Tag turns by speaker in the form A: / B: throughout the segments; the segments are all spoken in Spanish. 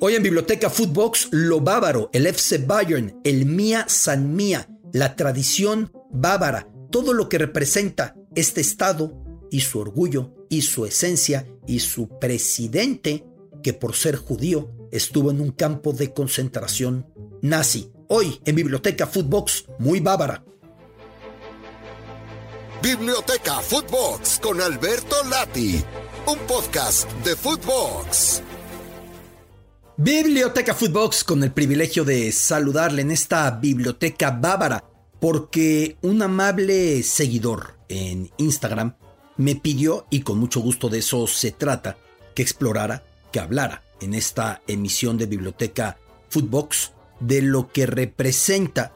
A: Hoy en Biblioteca Footbox, lo bávaro, el FC Bayern, el Mía San Mía, la tradición bávara, todo lo que representa este estado y su orgullo y su esencia y su presidente, que por ser judío estuvo en un campo de concentración nazi. Hoy en Biblioteca Footbox, muy bávara.
B: Biblioteca Footbox con Alberto Lati, un podcast de Footbox.
A: Biblioteca Footbox con el privilegio de saludarle en esta biblioteca bávara porque un amable seguidor en Instagram me pidió, y con mucho gusto de eso se trata, que explorara, que hablara en esta emisión de Biblioteca Footbox de lo que representa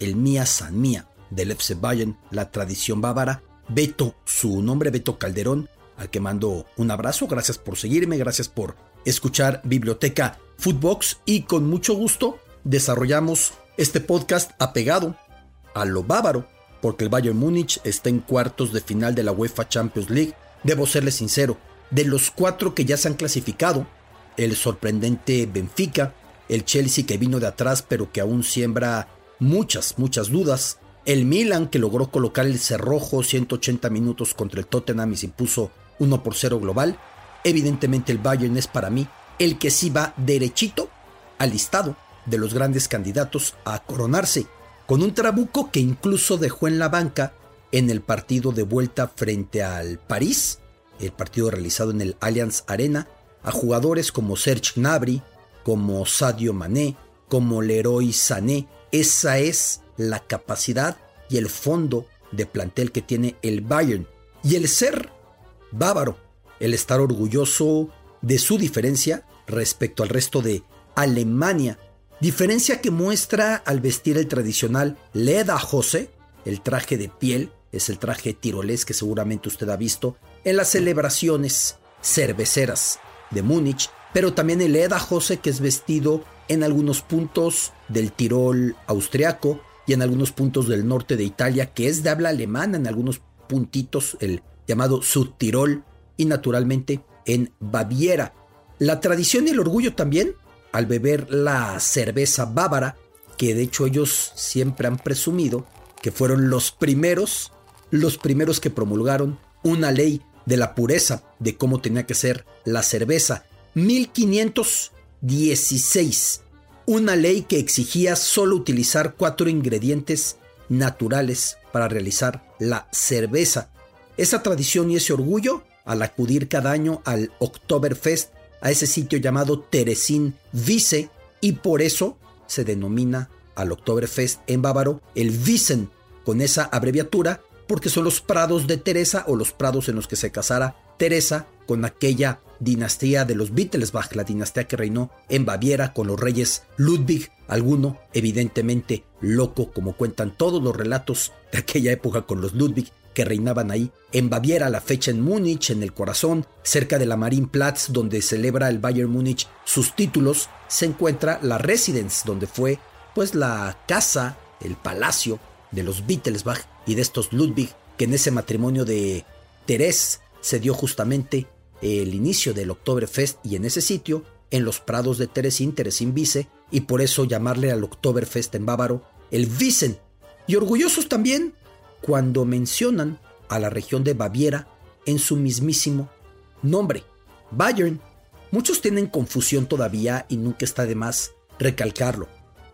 A: el Mía San Mía del FC Bayern, la tradición bávara. Beto, su nombre Beto Calderón, al que mando un abrazo. Gracias por seguirme, gracias por escuchar Biblioteca Footbox y con mucho gusto desarrollamos este podcast apegado a lo bávaro, porque el Bayern Múnich está en cuartos de final de la UEFA Champions League. Debo serle sincero, de los cuatro que ya se han clasificado, el sorprendente Benfica, el Chelsea que vino de atrás pero que aún siembra muchas, muchas dudas, el Milan que logró colocar el cerrojo 180 minutos contra el Tottenham y se impuso 1 por 0 global, evidentemente el Bayern es para mí el que sí va derechito al listado de los grandes candidatos a coronarse, con un trabuco que incluso dejó en la banca en el partido de vuelta frente al París, el partido realizado en el Allianz Arena, a jugadores como Serge Gnabry, como Sadio Mané, como Leroy Sané. Esa es la capacidad y el fondo de plantel que tiene el Bayern. Y el ser bávaro, el estar orgulloso de su diferencia respecto al resto de Alemania. Diferencia que muestra al vestir el tradicional Leda Jose, el traje de piel, es el traje tirolés que seguramente usted ha visto en las celebraciones cerveceras de Múnich, pero también el Leda Jose que es vestido en algunos puntos del Tirol austriaco y en algunos puntos del norte de Italia, que es de habla alemana en algunos puntitos, el llamado Tirol y naturalmente en Baviera. La tradición y el orgullo también al beber la cerveza bávara, que de hecho ellos siempre han presumido que fueron los primeros, los primeros que promulgaron una ley de la pureza de cómo tenía que ser la cerveza. 1516, una ley que exigía solo utilizar cuatro ingredientes naturales para realizar la cerveza. Esa tradición y ese orgullo al acudir cada año al Oktoberfest, a ese sitio llamado Teresín Wiese, y por eso se denomina al Oktoberfest en bávaro el Wiesen, con esa abreviatura, porque son los prados de Teresa o los prados en los que se casara Teresa con aquella dinastía de los Wittelsbach, la dinastía que reinó en Baviera con los reyes Ludwig, alguno evidentemente loco, como cuentan todos los relatos de aquella época con los Ludwig, que reinaban ahí. En Baviera, la fecha en Múnich, en el corazón, cerca de la Marienplatz, donde celebra el Bayern Múnich sus títulos, se encuentra la Residence, donde fue pues la casa, el palacio de los Wittelsbach y de estos Ludwig, que en ese matrimonio de Terés se dio justamente el inicio del Oktoberfest y en ese sitio, en los prados de Teresín, Teresín Vice, y por eso llamarle al Oktoberfest en bávaro el Wiesen. Y orgullosos también cuando mencionan a la región de Baviera en su mismísimo nombre, Bayern. Muchos tienen confusión todavía y nunca está de más recalcarlo.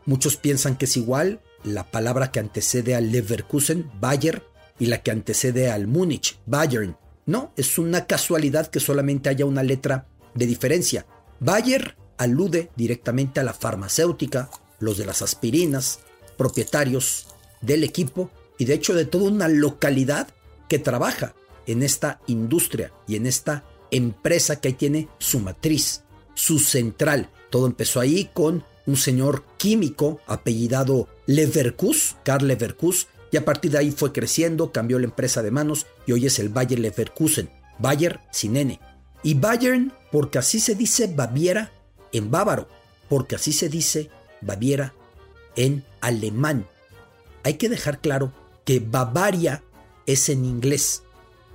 A: Muchos piensan que es igual la palabra que antecede al Leverkusen, Bayer, y la que antecede al Múnich, Bayern. No, es una casualidad que solamente haya una letra de diferencia. Bayer alude directamente a la farmacéutica, los de las aspirinas, propietarios del equipo y de hecho de toda una localidad que trabaja en esta industria y en esta empresa que ahí tiene su matriz, su central. Todo empezó ahí con un señor químico apellidado Leverkus, Karl Leverkus, y a partir de ahí fue creciendo, cambió la empresa de manos y hoy es el Bayer Leverkusen, Bayer sin N. Y Bayern, porque así se dice Baviera en bávaro, porque así se dice Baviera en alemán. Hay que dejar claro que Bavaria es en inglés.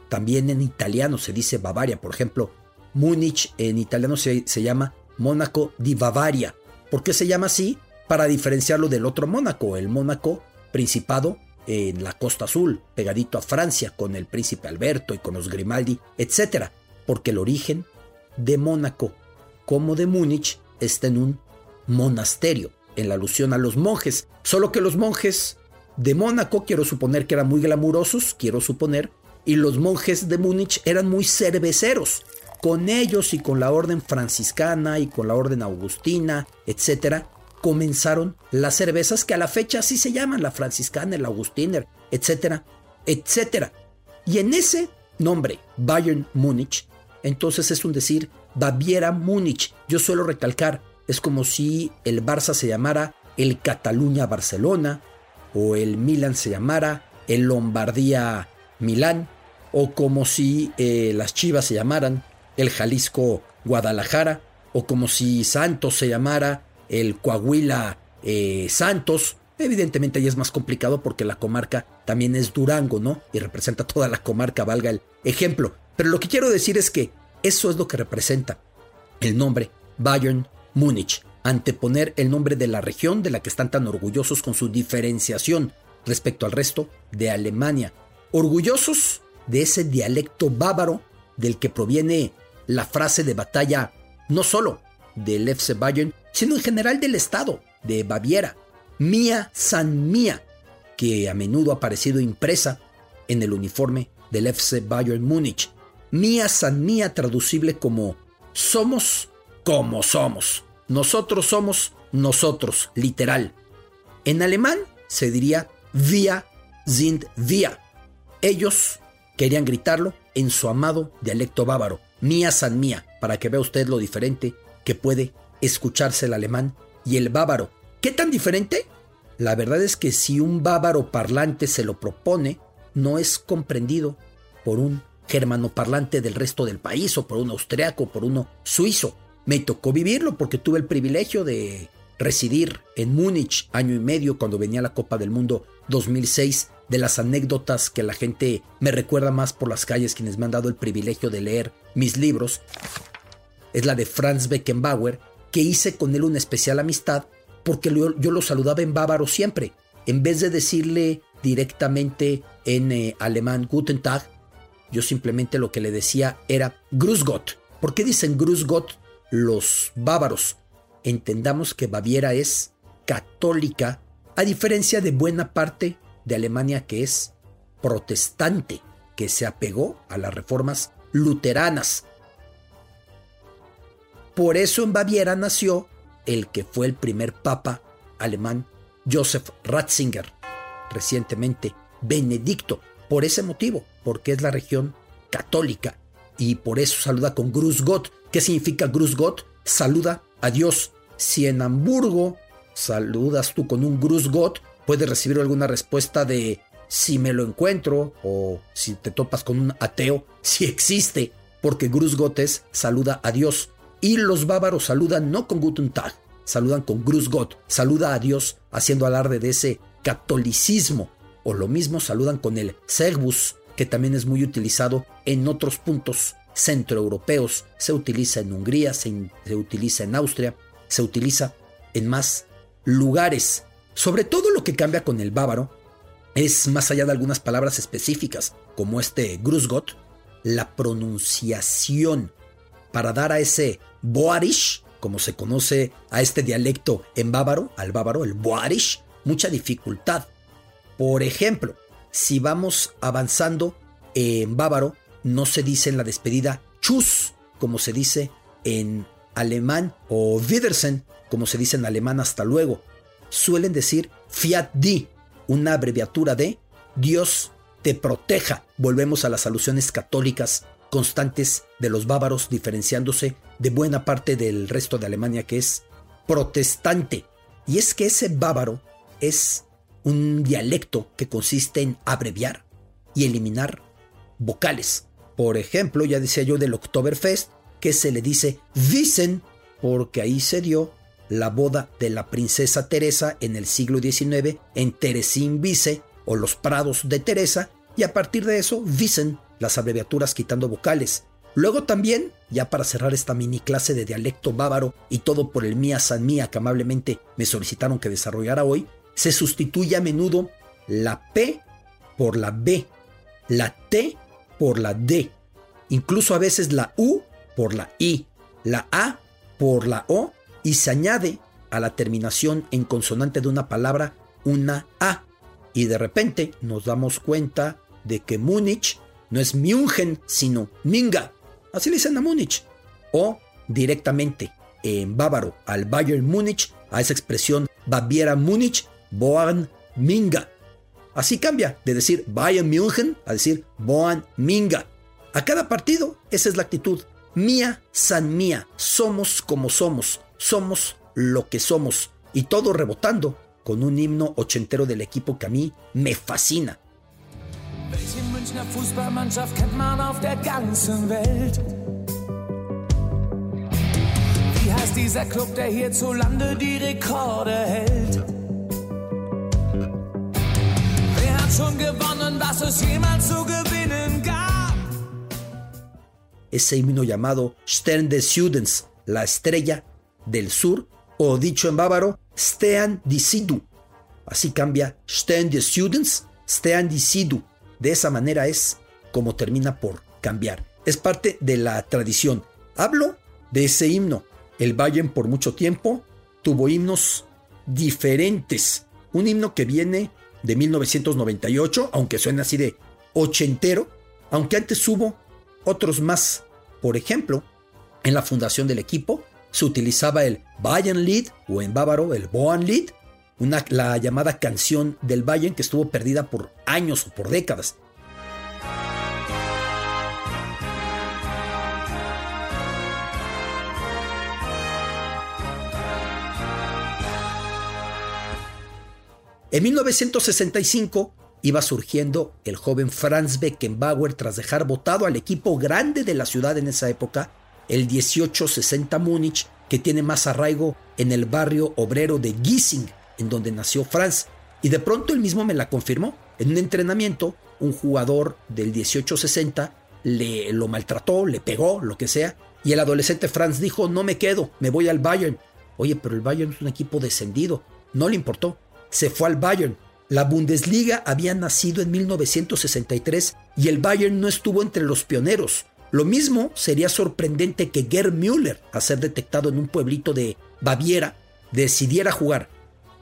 A: También en italiano se dice Bavaria. Por ejemplo, Múnich en italiano se, llama Mónaco di Bavaria. ¿Por qué se llama así? Para diferenciarlo del otro Mónaco, el Mónaco Principado en la Costa Azul, pegadito a Francia, con el príncipe Alberto y con los Grimaldi, etc. Porque el origen de Mónaco como de Múnich está en un monasterio, en la alusión a los monjes. Solo que los monjes de Mónaco, quiero suponer que eran muy glamurosos, quiero suponer, y los monjes de Múnich eran muy cerveceros. Con ellos y con la orden franciscana y con la orden augustina, etc., comenzaron las cervezas que a la fecha así se llaman, la franciscana, el augustiner, etcétera, etcétera. Y en ese nombre, Bayern Múnich, entonces es un decir Baviera Múnich. Yo suelo recalcar, es como si el Barça se llamara el Cataluña Barcelona, o el Milan se llamara el Lombardía Milán, o como si eh, las Chivas se llamaran el Jalisco Guadalajara, o como si Santos se llamara el Coahuila eh, Santos. Evidentemente ahí es más complicado porque la comarca también es Durango, ¿no? Y representa toda la comarca, valga el ejemplo. Pero lo que quiero decir es que eso es lo que representa el nombre Bayern Múnich, anteponer el nombre de la región de la que están tan orgullosos con su diferenciación respecto al resto de Alemania. Orgullosos de ese dialecto bávaro del que proviene la frase de batalla no solo del FC Bayern, sino en general del Estado de Baviera, Mía San Mía, que a menudo ha aparecido impresa en el uniforme del FC Bayern Múnich. Mía San Mía traducible como somos como somos. Nosotros somos nosotros, literal. En alemán se diría Wir sind wir. Ellos querían gritarlo en su amado dialecto bávaro, Mía San Mía, para que vea usted lo diferente que puede escucharse el alemán y el bávaro. ¿Qué tan diferente? La verdad es que si un bávaro parlante se lo propone, no es comprendido por un germano parlante del resto del país o por un austriaco o por uno suizo. Me tocó vivirlo porque tuve el privilegio de residir en Múnich año y medio cuando venía la Copa del Mundo 2006. De las anécdotas que la gente me recuerda más por las calles quienes me han dado el privilegio de leer mis libros es la de Franz Beckenbauer, que hice con él una especial amistad porque yo lo saludaba en bávaro siempre. En vez de decirle directamente en eh, alemán Guten Tag, yo simplemente lo que le decía era Grüß Gott. ¿Por qué dicen Grüß Gott los bávaros? Entendamos que Baviera es católica, a diferencia de buena parte de Alemania que es protestante, que se apegó a las reformas luteranas. Por eso en Baviera nació el que fue el primer papa alemán, Joseph Ratzinger, recientemente Benedicto, por ese motivo, porque es la región católica y por eso saluda con Grus Gott. ¿Qué significa Grus Gott? Saluda a Dios. Si en Hamburgo saludas tú con un Grus Gott, puedes recibir alguna respuesta de si me lo encuentro o si te topas con un ateo, si existe, porque Grus Gott es saluda a Dios. Y los bávaros saludan no con Guten Tag, saludan con Grus Gott, saluda a Dios haciendo alarde de ese catolicismo. O lo mismo saludan con el Servus, que también es muy utilizado en otros puntos centroeuropeos. Se utiliza en Hungría, se, utiliza en Austria, se utiliza en más lugares. Sobre todo lo que cambia con el bávaro es, más allá de algunas palabras específicas, como este Grusgott, la pronunciación para dar a ese Boarish, como se conoce a este dialecto en bávaro, al bávaro, el Boarish, mucha dificultad. Por ejemplo, si vamos avanzando en bávaro, no se dice en la despedida Tschüss, como se dice en alemán, o Wiedersehen, como se dice en alemán hasta luego. Suelen decir Fiat di, una abreviatura de Dios te proteja. Volvemos a las alusiones católicas constantes de los bávaros, diferenciándose de buena parte del resto de Alemania que es protestante. Y es que ese bávaro es un dialecto que consiste en abreviar y eliminar vocales. Por ejemplo, ya decía yo del Oktoberfest, que se le dice Wissen, porque ahí se dio la boda de la princesa Teresa en el siglo XIX en Teresín Vice o los Prados de Teresa, y a partir de eso, Wissen las abreviaturas quitando vocales. Luego también ya para cerrar esta mini clase de dialecto bávaro y todo por el mía san mía que amablemente me solicitaron que desarrollara hoy, se sustituye a menudo la P por la B, la T por la D, incluso a veces la U por la I, la A por la O y se añade a la terminación en consonante de una palabra una A. Y de repente nos damos cuenta de que Múnich no es München, sino Minga. Así le dicen a Múnich. O directamente en bávaro al Bayern Múnich, a esa expresión Baviera Múnich, Boan Minga. Así cambia de decir Bayern München a decir Boan Minga. A cada partido, esa es la actitud. Mía, san mía, somos como somos, somos lo que somos. Y todo rebotando con un himno ochentero del equipo que a mí me fascina. Club? Ese himno llamado Stern des Südens, la estrella del sur, o dicho en bávaro, Stern die Sidu. Así cambia Stern des Südens, Stern die Sidu de esa manera es como termina por cambiar. Es parte de la tradición. Hablo de ese himno. El Bayern por mucho tiempo tuvo himnos diferentes. Un himno que viene de 1998, aunque suena así de ochentero, aunque antes hubo otros más. Por ejemplo, en la fundación del equipo se utilizaba el Bayern Lied o en bávaro el Boan Lied, la llamada canción del Bayern que estuvo perdida por años o por décadas. En 1965 iba surgiendo el joven Franz Beckenbauer tras dejar votado al equipo grande de la ciudad en esa época, el 1860 Múnich, que tiene más arraigo en el barrio obrero de Gissing, en donde nació Franz. Y de pronto él mismo me la confirmó. En un entrenamiento, un jugador del 1860 le lo maltrató, le pegó, lo que sea. Y el adolescente Franz dijo, no me quedo, me voy al Bayern. Oye, pero el Bayern es un equipo descendido. No le importó. Se fue al Bayern. La Bundesliga había nacido en 1963 y el Bayern no estuvo entre los pioneros. Lo mismo sería sorprendente que Gerd Müller, a ser detectado en un pueblito de Baviera, decidiera jugar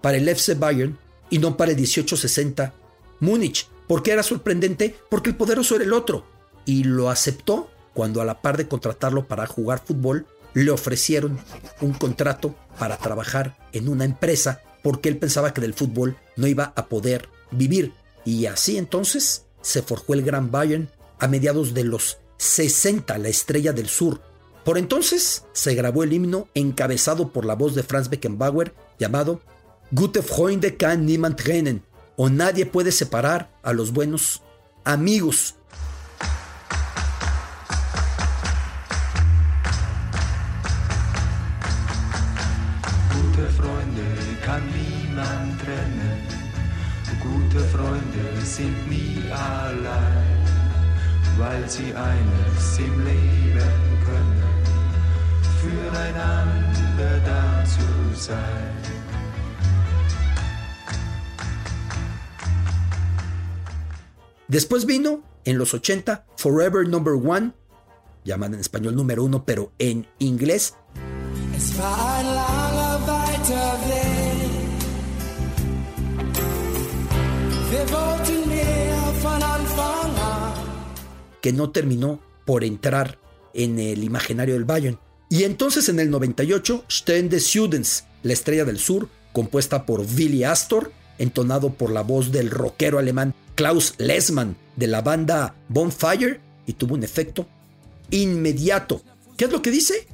A: para el FC Bayern y no para el 1860 Múnich. ¿Por qué era sorprendente? Porque el poderoso era el otro. Y lo aceptó cuando a la par de contratarlo para jugar fútbol, le ofrecieron un contrato para trabajar en una empresa porque él pensaba que del fútbol no iba a poder vivir. Y así entonces se forjó el Gran Bayern a mediados de los 60, la estrella del sur. Por entonces se grabó el himno encabezado por la voz de Franz Beckenbauer llamado Gute Freunde kann niemand trennen. O nadie puede separar a los buenos amigos.
C: Sind nie allein, weil sie eines im Leben können, füreinander da zu sein.
A: Después vino, en los 80, Forever Number One, llamada en español número uno, pero en inglés. Que no terminó por entrar en el imaginario del Bayern. Y entonces en el 98, Stern des Südens, la estrella del sur, compuesta por Billy Astor, entonado por la voz del rockero alemán Klaus Lesman de la banda Bonfire y tuvo un efecto inmediato. ¿Qué es lo que dice?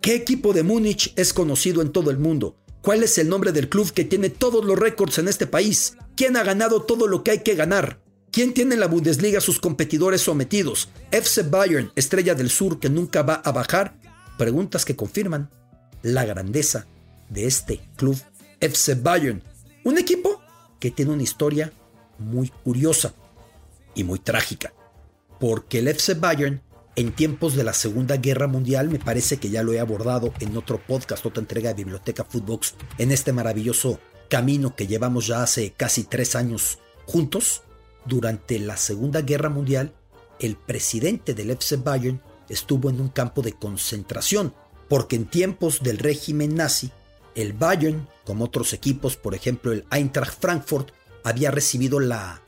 A: ¿Qué equipo de Múnich es conocido en todo el mundo? ¿Cuál es el nombre del club que tiene todos los récords en este país? ¿Quién ha ganado todo lo que hay que ganar? ¿Quién tiene en la Bundesliga sus competidores sometidos? FC Bayern, estrella del sur que nunca va a bajar. Preguntas que confirman la grandeza de este club FC Bayern. Un equipo que tiene una historia muy curiosa y muy trágica, porque el FC Bayern en tiempos de la Segunda Guerra Mundial, me parece que ya lo he abordado en otro podcast, otra entrega de Biblioteca Footbox, en este maravilloso camino que llevamos ya hace casi tres años juntos. Durante la Segunda Guerra Mundial, el presidente del FC Bayern estuvo en un campo de concentración, porque en tiempos del régimen nazi, el Bayern, como otros equipos, por ejemplo el Eintracht Frankfurt, había recibido la,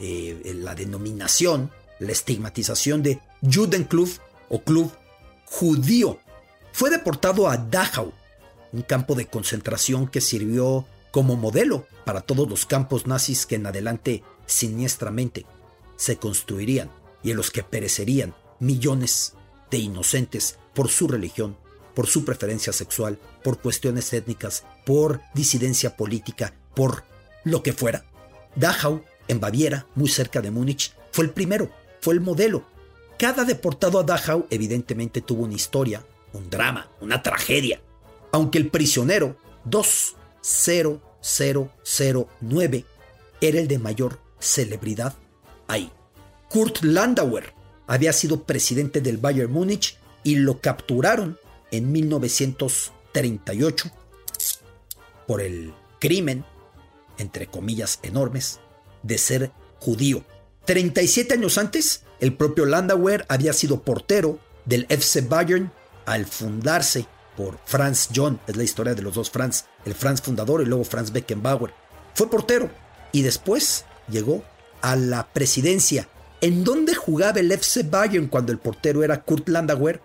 A: eh, la denominación, la estigmatización de Judenklub o club judío. Fue deportado a Dachau, un campo de concentración que sirvió como modelo para todos los campos nazis que en adelante siniestramente se construirían y en los que perecerían millones de inocentes por su religión, por su preferencia sexual, por cuestiones étnicas, por disidencia política, por lo que fuera. Dachau, en Baviera, muy cerca de Múnich, fue el primero, fue el modelo cada deportado a Dachau evidentemente tuvo una historia, un drama, una tragedia. Aunque el prisionero 20009 era el de mayor celebridad ahí. Kurt Landauer había sido presidente del Bayern Múnich y lo capturaron en 1938 por el crimen, entre comillas enormes, de ser judío. 37 años antes, el propio Landauer había sido portero del FC Bayern al fundarse por Franz John, es la historia de los dos Franz, el Franz fundador y luego Franz Beckenbauer. Fue portero y después llegó a la presidencia. ¿En dónde jugaba el FC Bayern cuando el portero era Kurt Landauer?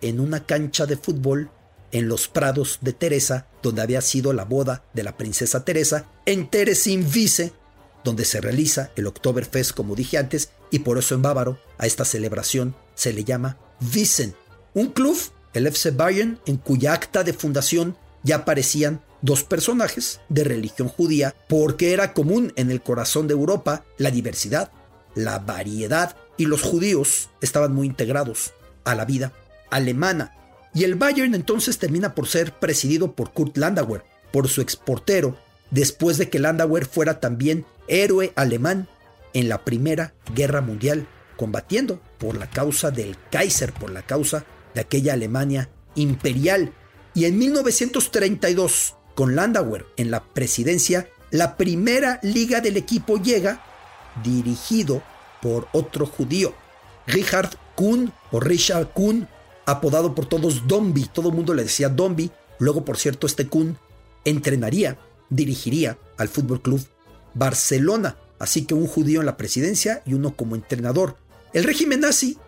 A: En una cancha de fútbol en los prados de Teresa, donde había sido la boda de la princesa Teresa, en Teresin-Wiese, donde se realiza el Oktoberfest, como dije antes, y por eso en bávaro a esta celebración se le llama Wissen, un club, el FC Bayern, en cuya acta de fundación ya aparecían dos personajes de religión judía, porque era común en el corazón de Europa la diversidad, la variedad, y los judíos estaban muy integrados a la vida alemana. Y el Bayern entonces termina por ser presidido por Kurt Landauer, por su exportero, después de que Landauer fuera también héroe alemán en la Primera Guerra Mundial, combatiendo por la causa del Kaiser, por la causa de aquella Alemania imperial. Y en 1932, con Landauer en la presidencia, la primera liga del equipo llega dirigido por otro judío, Richard Kuhn o Richard Kuhn, apodado por todos Dombi, todo el mundo le decía Dombi. Luego, por cierto, este Kuhn entrenaría, dirigiría al Fútbol Club Barcelona, así que un judío en la presidencia y uno como entrenador. El régimen nazi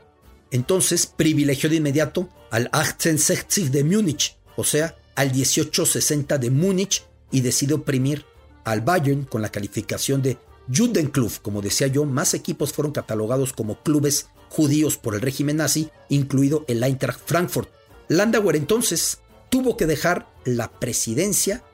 A: entonces privilegió de inmediato al 1860 de Múnich, o sea, al 1860 de Múnich, y decidió oprimir al Bayern con la calificación de Judenklub. Como decía yo, más equipos fueron catalogados como clubes judíos por el régimen nazi, incluido el Eintracht Frankfurt. Landauer entonces tuvo que dejar la presidencia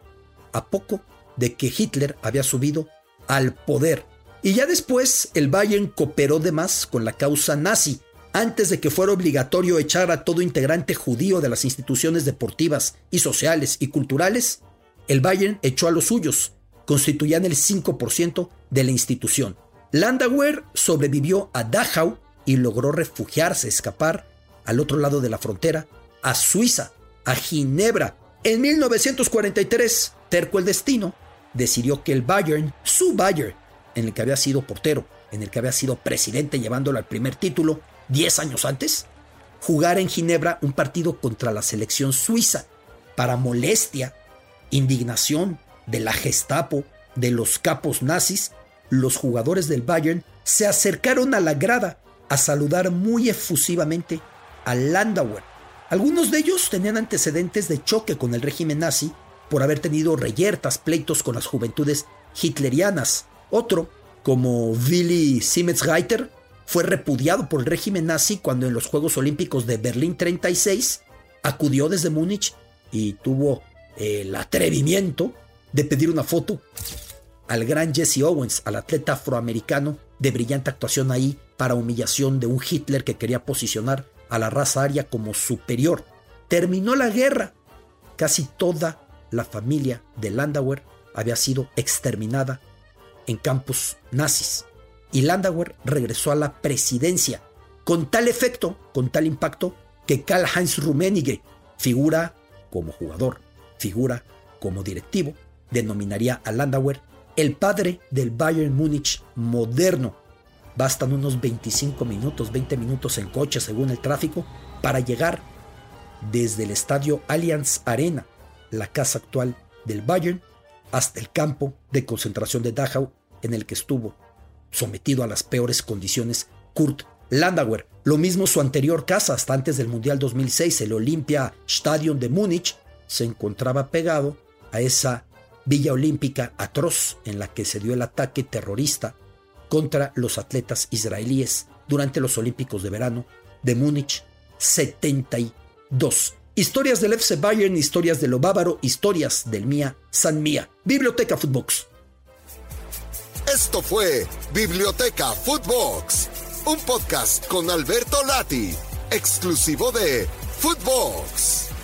A: a poco de que Hitler había subido al poder. Y ya después el Bayern cooperó de más con la causa nazi, antes de que fuera obligatorio echar a todo integrante judío de las instituciones deportivas y sociales y culturales, el Bayern echó a los suyos, constituían el 5% de la institución. Landauer sobrevivió a Dachau y logró refugiarse, escapar al otro lado de la frontera, a Suiza, a Ginebra. En 1943, terco el destino, decidió que el Bayern, su Bayern, en el que había sido portero, en el que había sido presidente llevándolo al primer título 10 años antes, jugara en Ginebra un partido contra la selección suiza para molestia, indignación de la Gestapo, de los capos nazis, los jugadores del Bayern se acercaron a la grada a saludar muy efusivamente a Landauer. Algunos de ellos tenían antecedentes de choque con el régimen nazi por haber tenido reyertas, pleitos con las juventudes hitlerianas. Otro, como Willy Siemensreiter, fue repudiado por el régimen nazi cuando en los Juegos Olímpicos de Berlín 36 acudió desde Múnich y tuvo el atrevimiento de pedir una foto al gran Jesse Owens, al atleta afroamericano de brillante actuación ahí para humillación de un Hitler que quería posicionar a la raza aria como superior. Terminó la guerra. Casi toda la familia de Landauer había sido exterminada en campos nazis y Landauer regresó a la presidencia con tal efecto, con tal impacto, que Karl-Heinz Rummenigge, figura como jugador, figura como directivo, denominaría a Landauer el padre del Bayern Múnich moderno. Bastan unos 25 minutos, 20 minutos en coche según el tráfico, para llegar desde el estadio Allianz Arena, la casa actual del Bayern, hasta el campo de concentración de Dachau en el que estuvo sometido a las peores condiciones Kurt Landauer. Lo mismo su anterior casa hasta antes del Mundial 2006, el Olympia Stadion de Múnich, se encontraba pegado a esa villa olímpica atroz en la que se dio el ataque terrorista contra los atletas israelíes durante los Olímpicos de verano de Múnich 72. Historias del FC Bayern, historias de lo bávaro, historias del Mía San Mía. Biblioteca Footbox.
B: Esto fue Biblioteca Footbox, un podcast con Alberto Lati, exclusivo de Footbox.